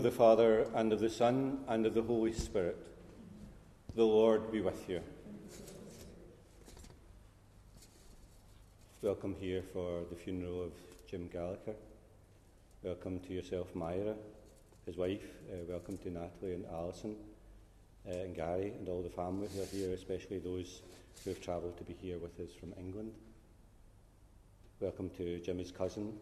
of the Father, and of the Son, and of the Holy Spirit. The Lord be with you. Welcome here for the funeral of Jim Gallagher. Welcome to yourself, Myra, his wife. Uh, welcome to Natalie and Alison uh, and Gary and all the family who are here, especially those who have travelled to be here with us from England. Welcome to Jimmy's cousin,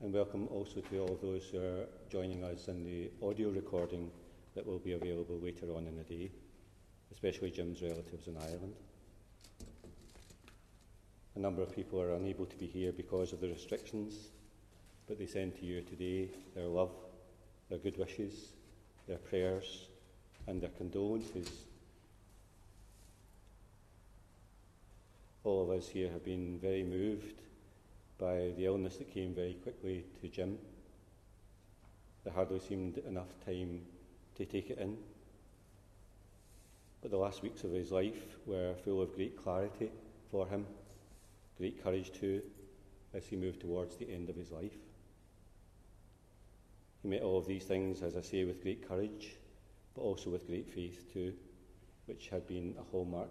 and welcome also to all those who are joining us in the audio recording that will be available later on in the day, especially Jim's relatives in Ireland. A number of people are unable to be here because of the restrictions, but they send to you today their love, their good wishes, their prayers, and their condolences. All of us here have been very moved by the illness that came very quickly to Jim. There hardly seemed enough time to take it in. But the last weeks of his life were full of great clarity for him, great courage too, as he moved towards the end of his life. He met all of these things, as I say, with great courage, but also with great faith too, which had been a hallmark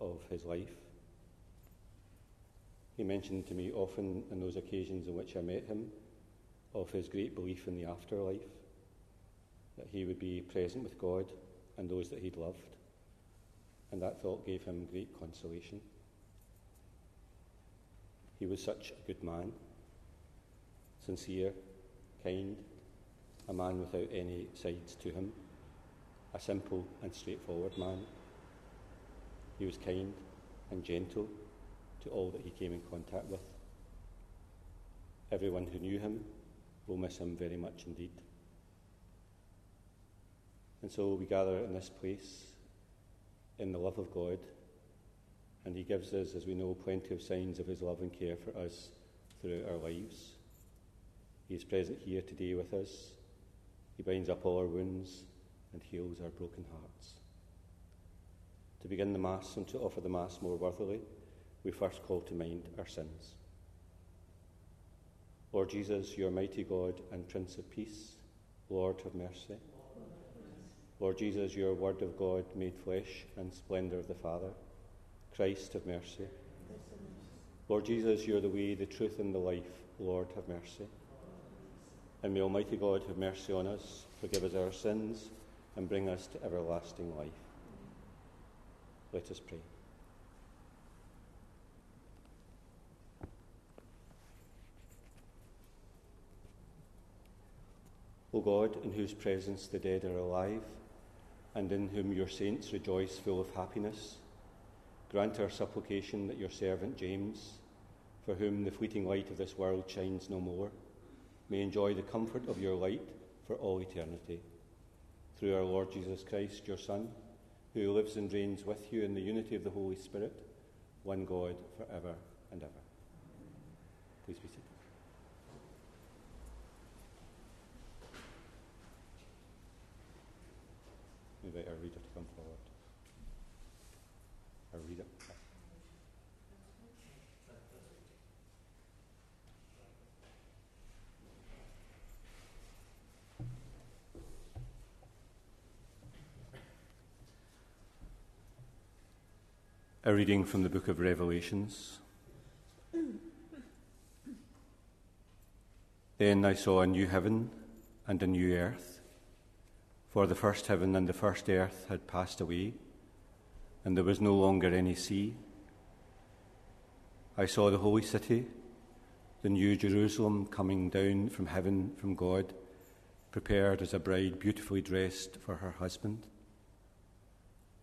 of his life. He mentioned to me often on those occasions in which I met him of his great belief in the afterlife, that he would be present with God and those that he'd loved. And that thought gave him great consolation. He was such a good man, sincere, kind, a man without any sides to him, a simple and straightforward man. He was kind and gentle to all that he came in contact with. Everyone who knew him will miss him very much indeed. And so we gather in this place in the love of God, and he gives us, as we know, plenty of signs of his love and care for us throughout our lives. He is present here today with us. He binds up all our wounds and heals our broken hearts. To begin the Mass and to offer the Mass more worthily, we first call to mind our sins. Lord Jesus, your mighty God and Prince of Peace, Lord, have mercy. Lord Jesus, your Word of God made flesh and splendour of the Father, Christ, have mercy. Lord Jesus, you're the way, the truth, and the life. Lord, have mercy. And may Almighty God have mercy on us, forgive us our sins, and bring us to everlasting life. Let us pray. God, in whose presence the dead are alive, and in whom your saints rejoice full of happiness, grant our supplication that your servant James, for whom the fleeting light of this world shines no more, may enjoy the comfort of your light for all eternity. Through our Lord Jesus Christ, your Son, who lives and reigns with you in the unity of the Holy Spirit, one God, for ever and ever. Please be seated. invite our reader to come forward. Our reader. A reading from the book of Revelations. Then I saw a new heaven and a new earth for the first heaven and the first earth had passed away, and there was no longer any sea. I saw the holy city, the new Jerusalem, coming down from heaven from God, prepared as a bride beautifully dressed for her husband.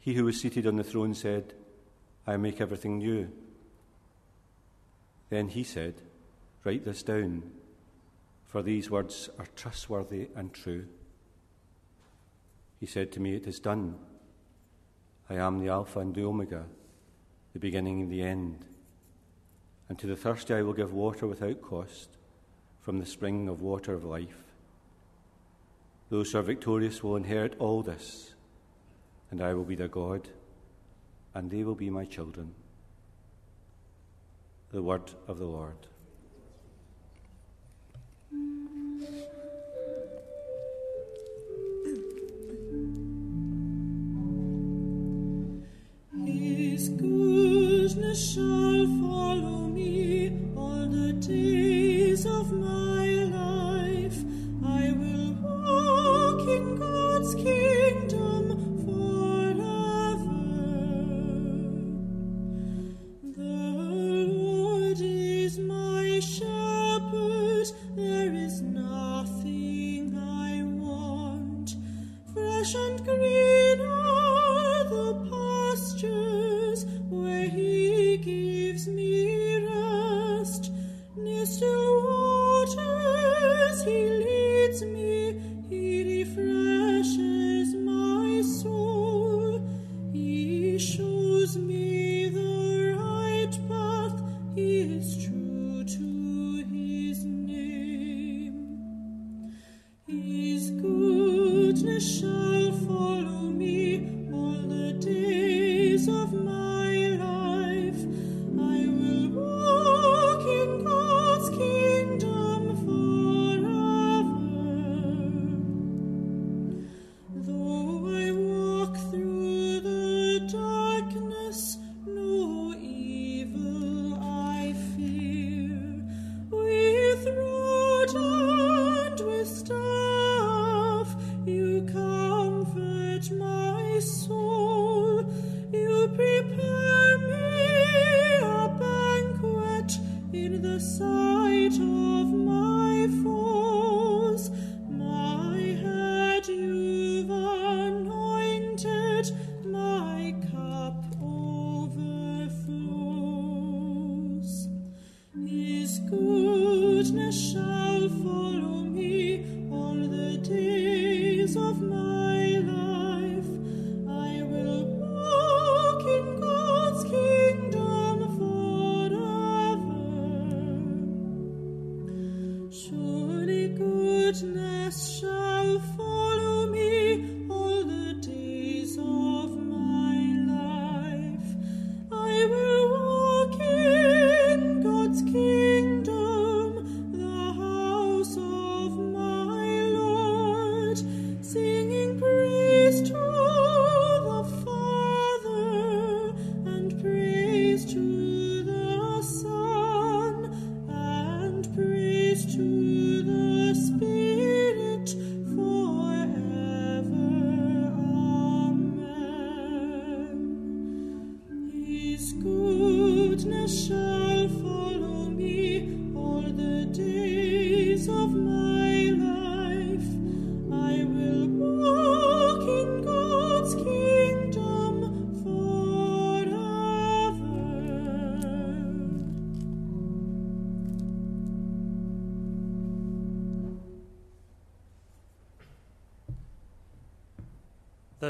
He who was seated on the throne said, I make everything new. Then he said, Write this down for these words are trustworthy and true. He said to me, It is done. I am the Alpha and the Omega, the beginning and the end. And to the thirsty I will give water without cost from the spring of water of life. Those who are victorious will inherit all this, and I will be their God, and they will be my children. The word of the Lord. His goodness shall follow me all the days of my life. I will walk in God's kingdom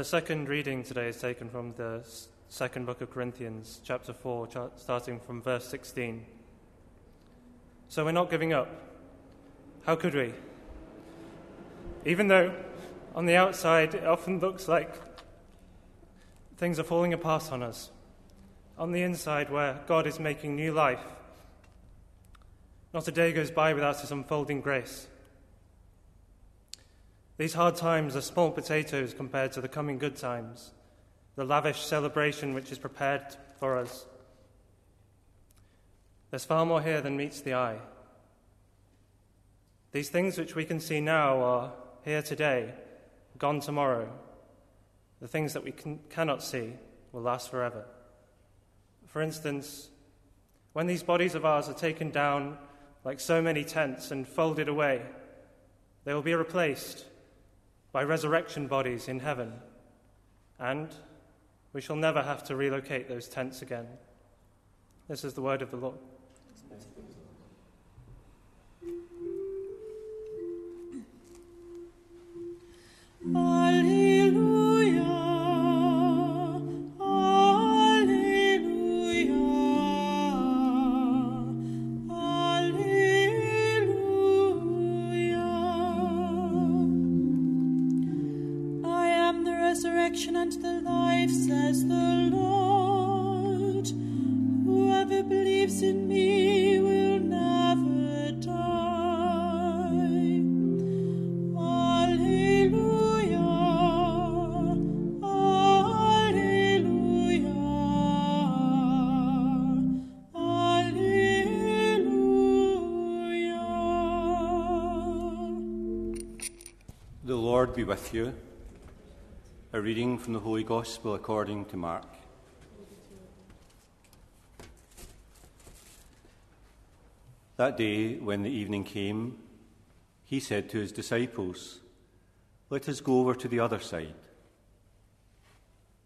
The second reading today is taken from the second book of Corinthians, chapter 4, starting from verse 16. So we're not giving up. How could we? Even though on the outside it often looks like things are falling apart on us, on the inside where God is making new life, not a day goes by without His unfolding grace. These hard times are small potatoes compared to the coming good times, the lavish celebration which is prepared for us. There's far more here than meets the eye. These things which we can see now are here today, gone tomorrow. The things that we can, cannot see will last forever. For instance, when these bodies of ours are taken down like so many tents and folded away, they will be replaced by resurrection bodies in heaven, and we shall never have to relocate those tents again. This is the word of the Lord. Oh. The Lord. Whoever believes in me will never die. Alleluia. Alleluia. Alleluia. The Lord be with you. A reading from the Holy Gospel according to Mark. That day, when the evening came, he said to his disciples, Let us go over to the other side.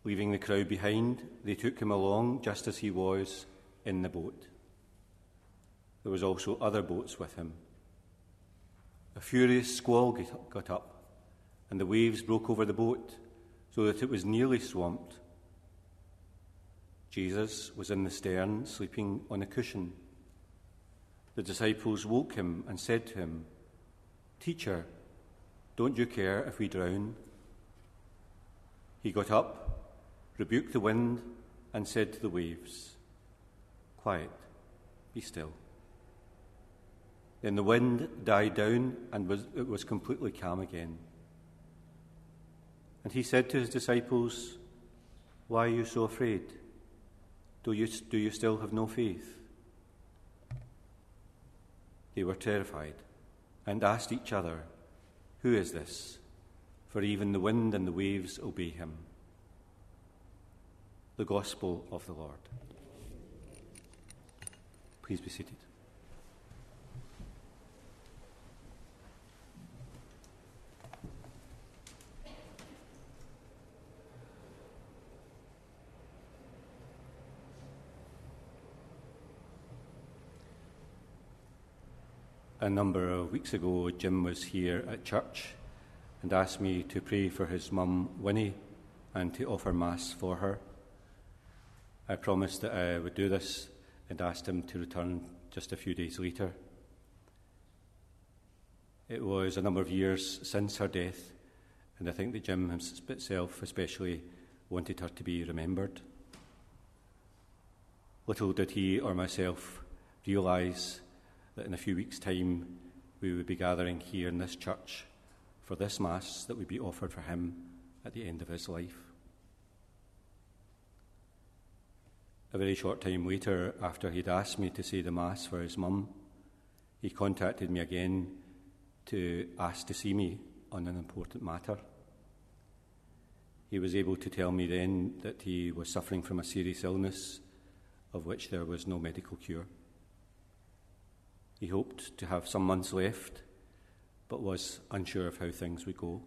Leaving the crowd behind, they took him along just as he was in the boat. There was also other boats with him. A furious squall got up, and the waves broke over the boat so that it was nearly swamped. Jesus was in the stern, sleeping on a cushion. The disciples woke him and said to him, Teacher, don't you care if we drown? He got up, rebuked the wind, and said to the waves, Quiet, be still. Then the wind died down and was, it was completely calm again. And he said to his disciples, Why are you so afraid? Do you, do you still have no faith? They were terrified and asked each other, Who is this? For even the wind and the waves obey him. The Gospel of the Lord. Please be seated. A number of weeks ago, Jim was here at church and asked me to pray for his mum, Winnie, and to offer Mass for her. I promised that I would do this and asked him to return just a few days later. It was a number of years since her death, and I think that Jim himself especially wanted her to be remembered. Little did he or myself realise that in a few weeks' time we would be gathering here in this church for this Mass that would be offered for him at the end of his life. A very short time later, after he'd asked me to say the Mass for his mum, he contacted me again to ask to see me on an important matter. He was able to tell me then that he was suffering from a serious illness of which there was no medical cure. He hoped to have some months left, but was unsure of how things would go.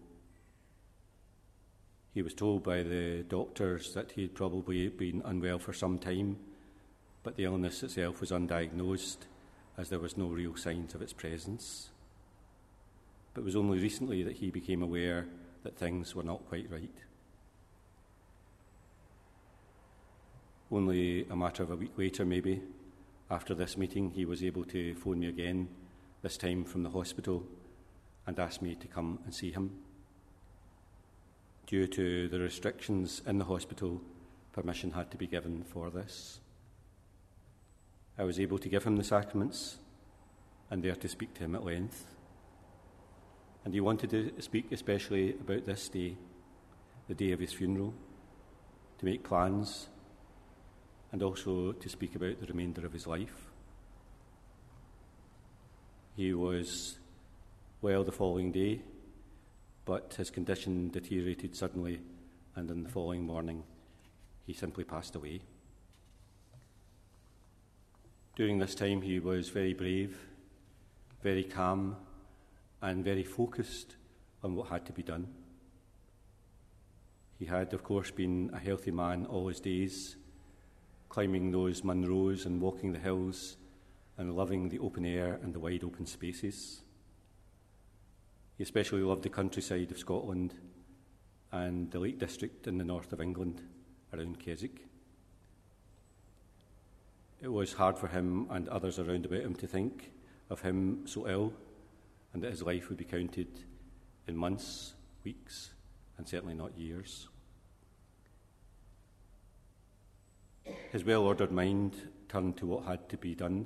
He was told by the doctors that he had probably been unwell for some time, but the illness itself was undiagnosed as there was no real signs of its presence. But it was only recently that he became aware that things were not quite right. Only a matter of a week later, maybe, after this meeting, he was able to phone me again, this time from the hospital, and ask me to come and see him. Due to the restrictions in the hospital, permission had to be given for this. I was able to give him the sacraments and there to speak to him at length. And he wanted to speak especially about this day, the day of his funeral, to make plans and also to speak about the remainder of his life. He was well the following day, but his condition deteriorated suddenly, and on the following morning, he simply passed away. During this time, he was very brave, very calm, and very focused on what had to be done. He had, of course, been a healthy man all his days, climbing those Munros and walking the hills and loving the open air and the wide open spaces. He especially loved the countryside of Scotland and the Lake District in the north of England around Keswick. It was hard for him and others around about him to think of him so ill and that his life would be counted in months, weeks, and certainly not years. His well ordered mind turned to what had to be done,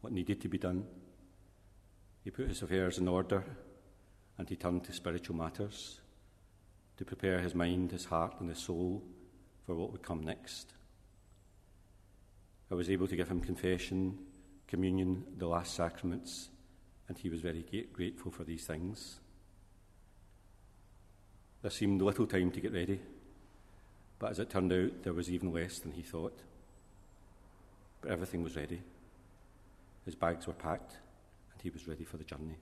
what needed to be done. He put his affairs in order and he turned to spiritual matters to prepare his mind, his heart, and his soul for what would come next. I was able to give him confession, communion, the last sacraments, and he was very grateful for these things. There seemed little time to get ready, but as it turned out, there was even less than he thought. But everything was ready. His bags were packed, and he was ready for the journey.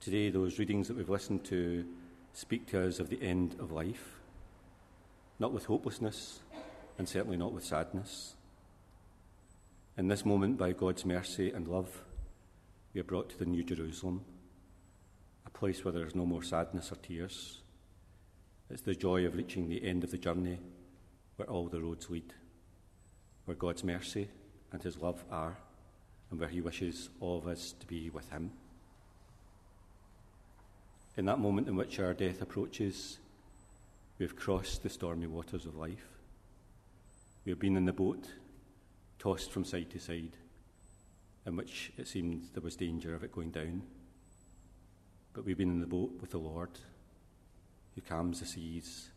Today, those readings that we've listened to speak to us of the end of life, not with hopelessness, and certainly not with sadness. In this moment, by God's mercy and love, we are brought to the New Jerusalem, a place where there is no more sadness or tears. It's the joy of reaching the end of the journey where all the roads lead, where God's mercy and His love are, and where He wishes all of us to be with Him. In that moment in which our death approaches, we have crossed the stormy waters of life. We have been in the boat, tossed from side to side, in which it seemed there was danger of it going down. But we've been in the boat with the Lord, who calms the seas,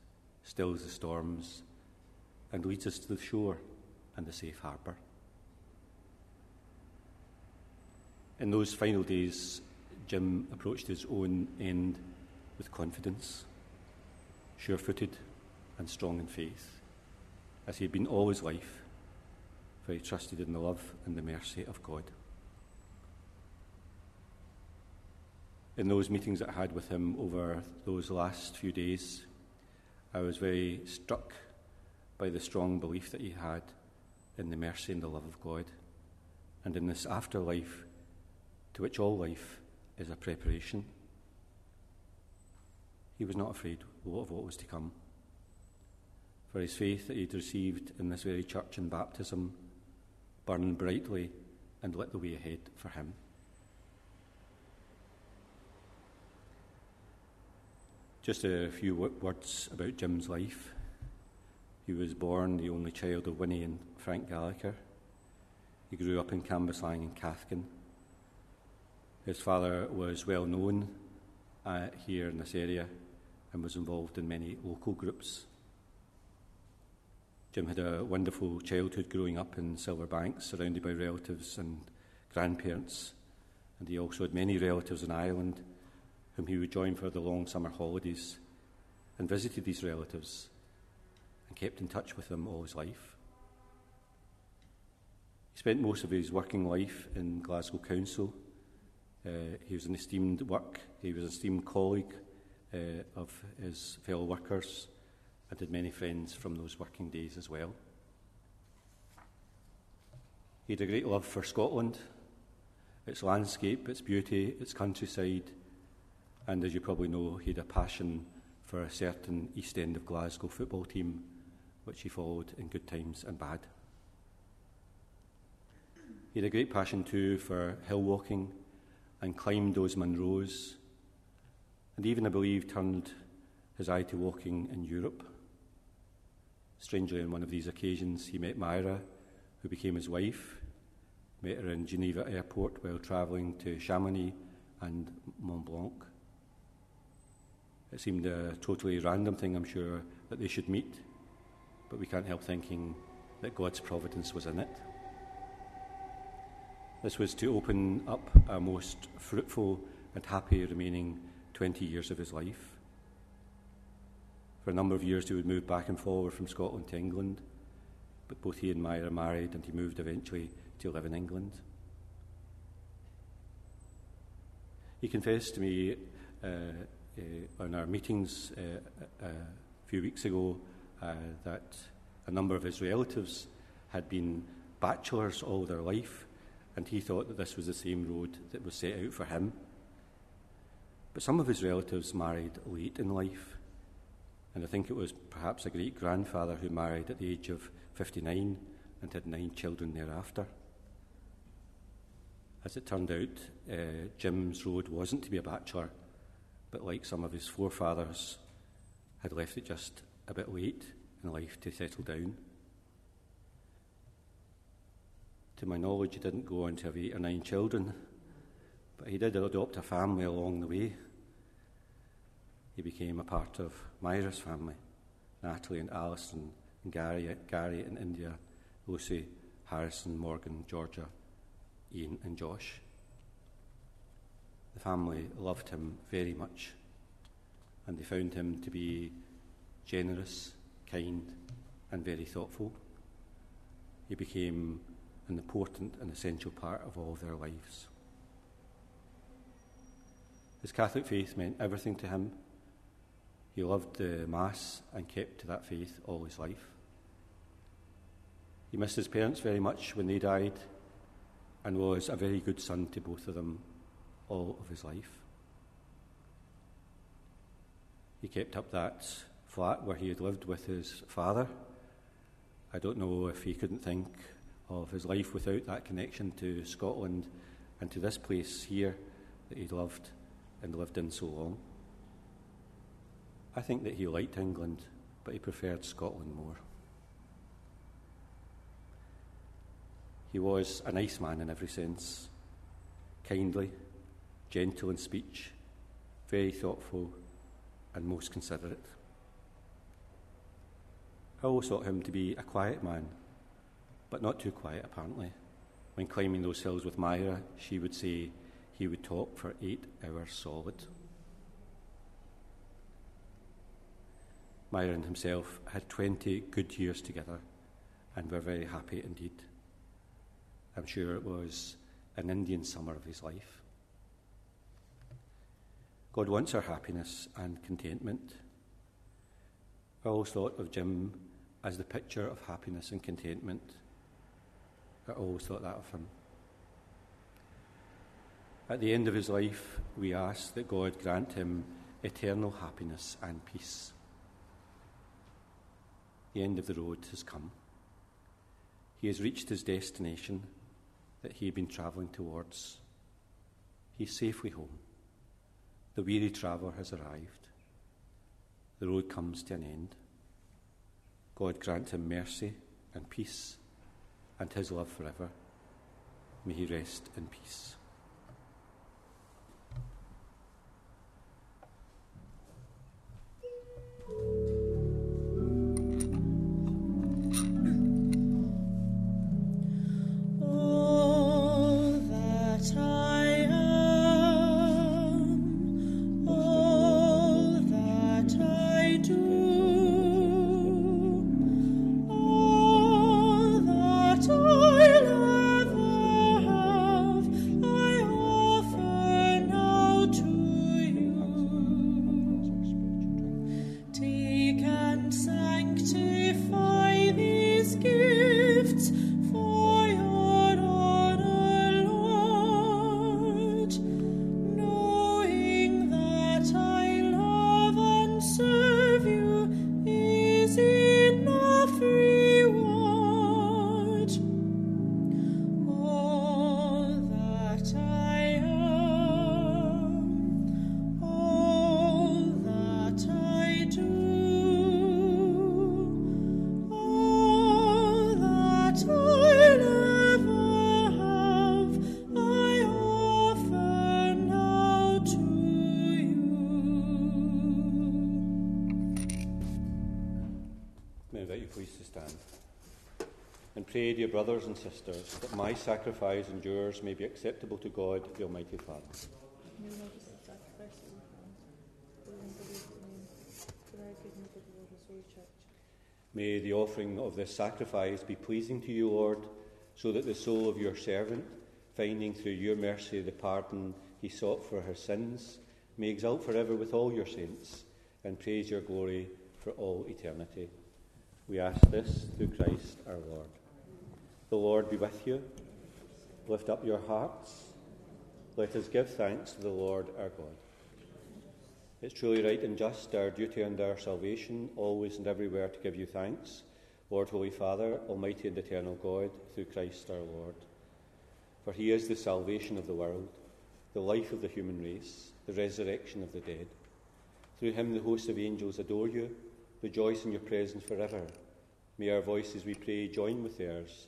stills the storms, and leads us to the shore and the safe harbour. In those final days, Jim approached his own end with confidence, sure footed and strong in faith, as he had been all his life, for he trusted in the love and the mercy of God. In those meetings that I had with him over those last few days, I was very struck by the strong belief that he had in the mercy and the love of God, and in this afterlife to which all life is a preparation. He was not afraid of what was to come. For his faith that he'd received in this very church and baptism burned brightly and lit the way ahead for him. Just a few words about Jim's life. He was born the only child of Winnie and Frank Gallagher. He grew up in Cambuslang and Cathkin. His father was well known uh, here in this area and was involved in many local groups. Jim had a wonderful childhood growing up in Silverbank, surrounded by relatives and grandparents, and he also had many relatives in Ireland whom he would join for the long summer holidays and visited these relatives and kept in touch with them all his life. He spent most of his working life in Glasgow Council uh, he was an esteemed work. He was an esteemed colleague uh, of his fellow workers and had many friends from those working days as well. He had a great love for Scotland, its landscape, its beauty, its countryside, and as you probably know, he had a passion for a certain East End of Glasgow football team, which he followed in good times and bad. He had a great passion too for hill walking and climbed those Munros, and even, I believe, turned his eye to walking in Europe. Strangely, on one of these occasions, he met Myra, who became his wife, met her in Geneva airport while travelling to Chamonix and Mont Blanc. It seemed a totally random thing, I'm sure, that they should meet, but we can't help thinking that God's providence was in it. This was to open up a most fruitful and happy remaining 20 years of his life. For a number of years, he would move back and forward from Scotland to England, but both he and Myra married, and he moved eventually to live in England. He confessed to me uh, on our meetings uh, a few weeks ago uh, that a number of his relatives had been bachelors all their life and he thought that this was the same road that was set out for him. But some of his relatives married late in life, and I think it was perhaps a great grandfather who married at the age of 59 and had nine children thereafter. As it turned out, uh, Jim's road wasn't to be a bachelor, but like some of his forefathers, had left it just a bit late in life to settle down. To my knowledge, he didn't go on to have eight or nine children, but he did adopt a family along the way. He became a part of Myra's family Natalie and Alison, and Gary, Gary and India, Lucy, Harrison, Morgan, Georgia, Ian, and Josh. The family loved him very much, and they found him to be generous, kind, and very thoughtful. He became an important and essential part of all their lives. His Catholic faith meant everything to him. He loved the Mass and kept to that faith all his life. He missed his parents very much when they died and was a very good son to both of them all of his life. He kept up that flat where he had lived with his father. I don't know if he couldn't think of his life without that connection to Scotland and to this place here that he'd loved and lived in so long. I think that he liked England, but he preferred Scotland more. He was a nice man in every sense, kindly, gentle in speech, very thoughtful, and most considerate. I always thought him to be a quiet man, but not too quiet, apparently. When climbing those hills with Myra, she would say he would talk for eight hours solid. Myra and himself had 20 good years together and were very happy indeed. I'm sure it was an Indian summer of his life. God wants our happiness and contentment. I always thought of Jim as the picture of happiness and contentment. I always thought that of him. At the end of his life, we ask that God grant him eternal happiness and peace. The end of the road has come. He has reached his destination that he had been travelling towards. He's safely home. The weary traveller has arrived. The road comes to an end. God grant him mercy and peace and his love forever. May he rest in peace. Brothers and sisters, that my sacrifice and yours may be acceptable to God, the Almighty Father. May the offering of this sacrifice be pleasing to you, Lord, so that the soul of your servant, finding through your mercy the pardon he sought for her sins, may exult forever with all your saints and praise your glory for all eternity. We ask this through Christ our Lord. The Lord be with you. Lift up your hearts. Let us give thanks to the Lord our God. It's truly right and just, our duty and our salvation, always and everywhere to give you thanks, Lord, Holy Father, Almighty and eternal God, through Christ our Lord. For he is the salvation of the world, the life of the human race, the resurrection of the dead. Through him the host of angels adore you, rejoice in your presence forever. May our voices, we pray, join with theirs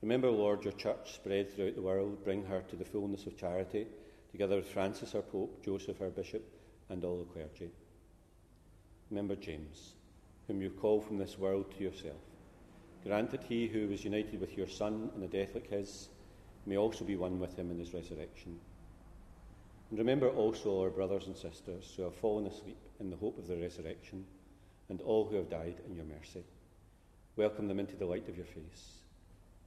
Remember, Lord, your church spread throughout the world. Bring her to the fullness of charity, together with Francis, our Pope, Joseph, our Bishop, and all the clergy. Remember James, whom you call from this world to yourself. Grant that he who was united with your Son in a death like his may also be one with him in his resurrection. And remember also our brothers and sisters who have fallen asleep in the hope of the resurrection, and all who have died in your mercy. Welcome them into the light of your face.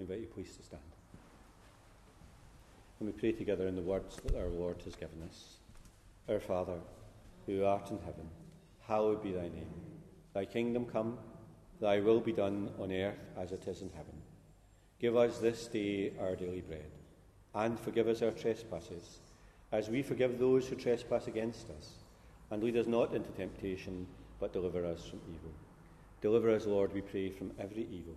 I invite you please to stand. And we pray together in the words that our Lord has given us. Our Father, who art in heaven, hallowed be thy name. Thy kingdom come, thy will be done on earth as it is in heaven. Give us this day our daily bread, and forgive us our trespasses, as we forgive those who trespass against us. And lead us not into temptation, but deliver us from evil. Deliver us, Lord, we pray, from every evil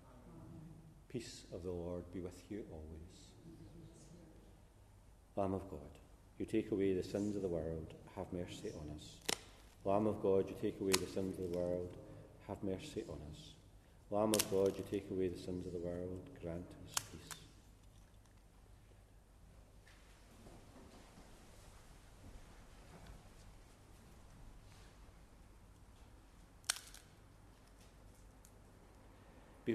Peace of the Lord be with you always. Lamb of God, you take away the sins of the world, have mercy on us. Lamb of God, you take away the sins of the world, have mercy on us. Lamb of God, you take away the sins of the world, grant us peace.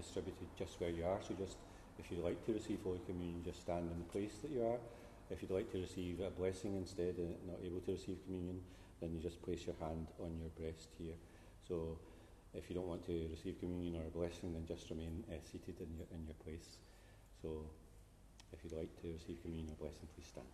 Distributed just where you are. So just if you'd like to receive Holy Communion, just stand in the place that you are. If you'd like to receive a blessing instead and not able to receive communion, then you just place your hand on your breast here. So if you don't want to receive communion or a blessing, then just remain uh, seated in your, in your place. So if you'd like to receive communion or blessing, please stand.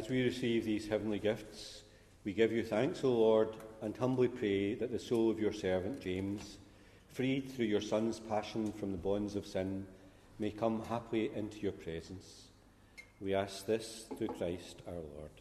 As we receive these heavenly gifts, we give you thanks, O Lord, and humbly pray that the soul of your servant James, freed through your Son's passion from the bonds of sin, may come happily into your presence. We ask this through Christ our Lord.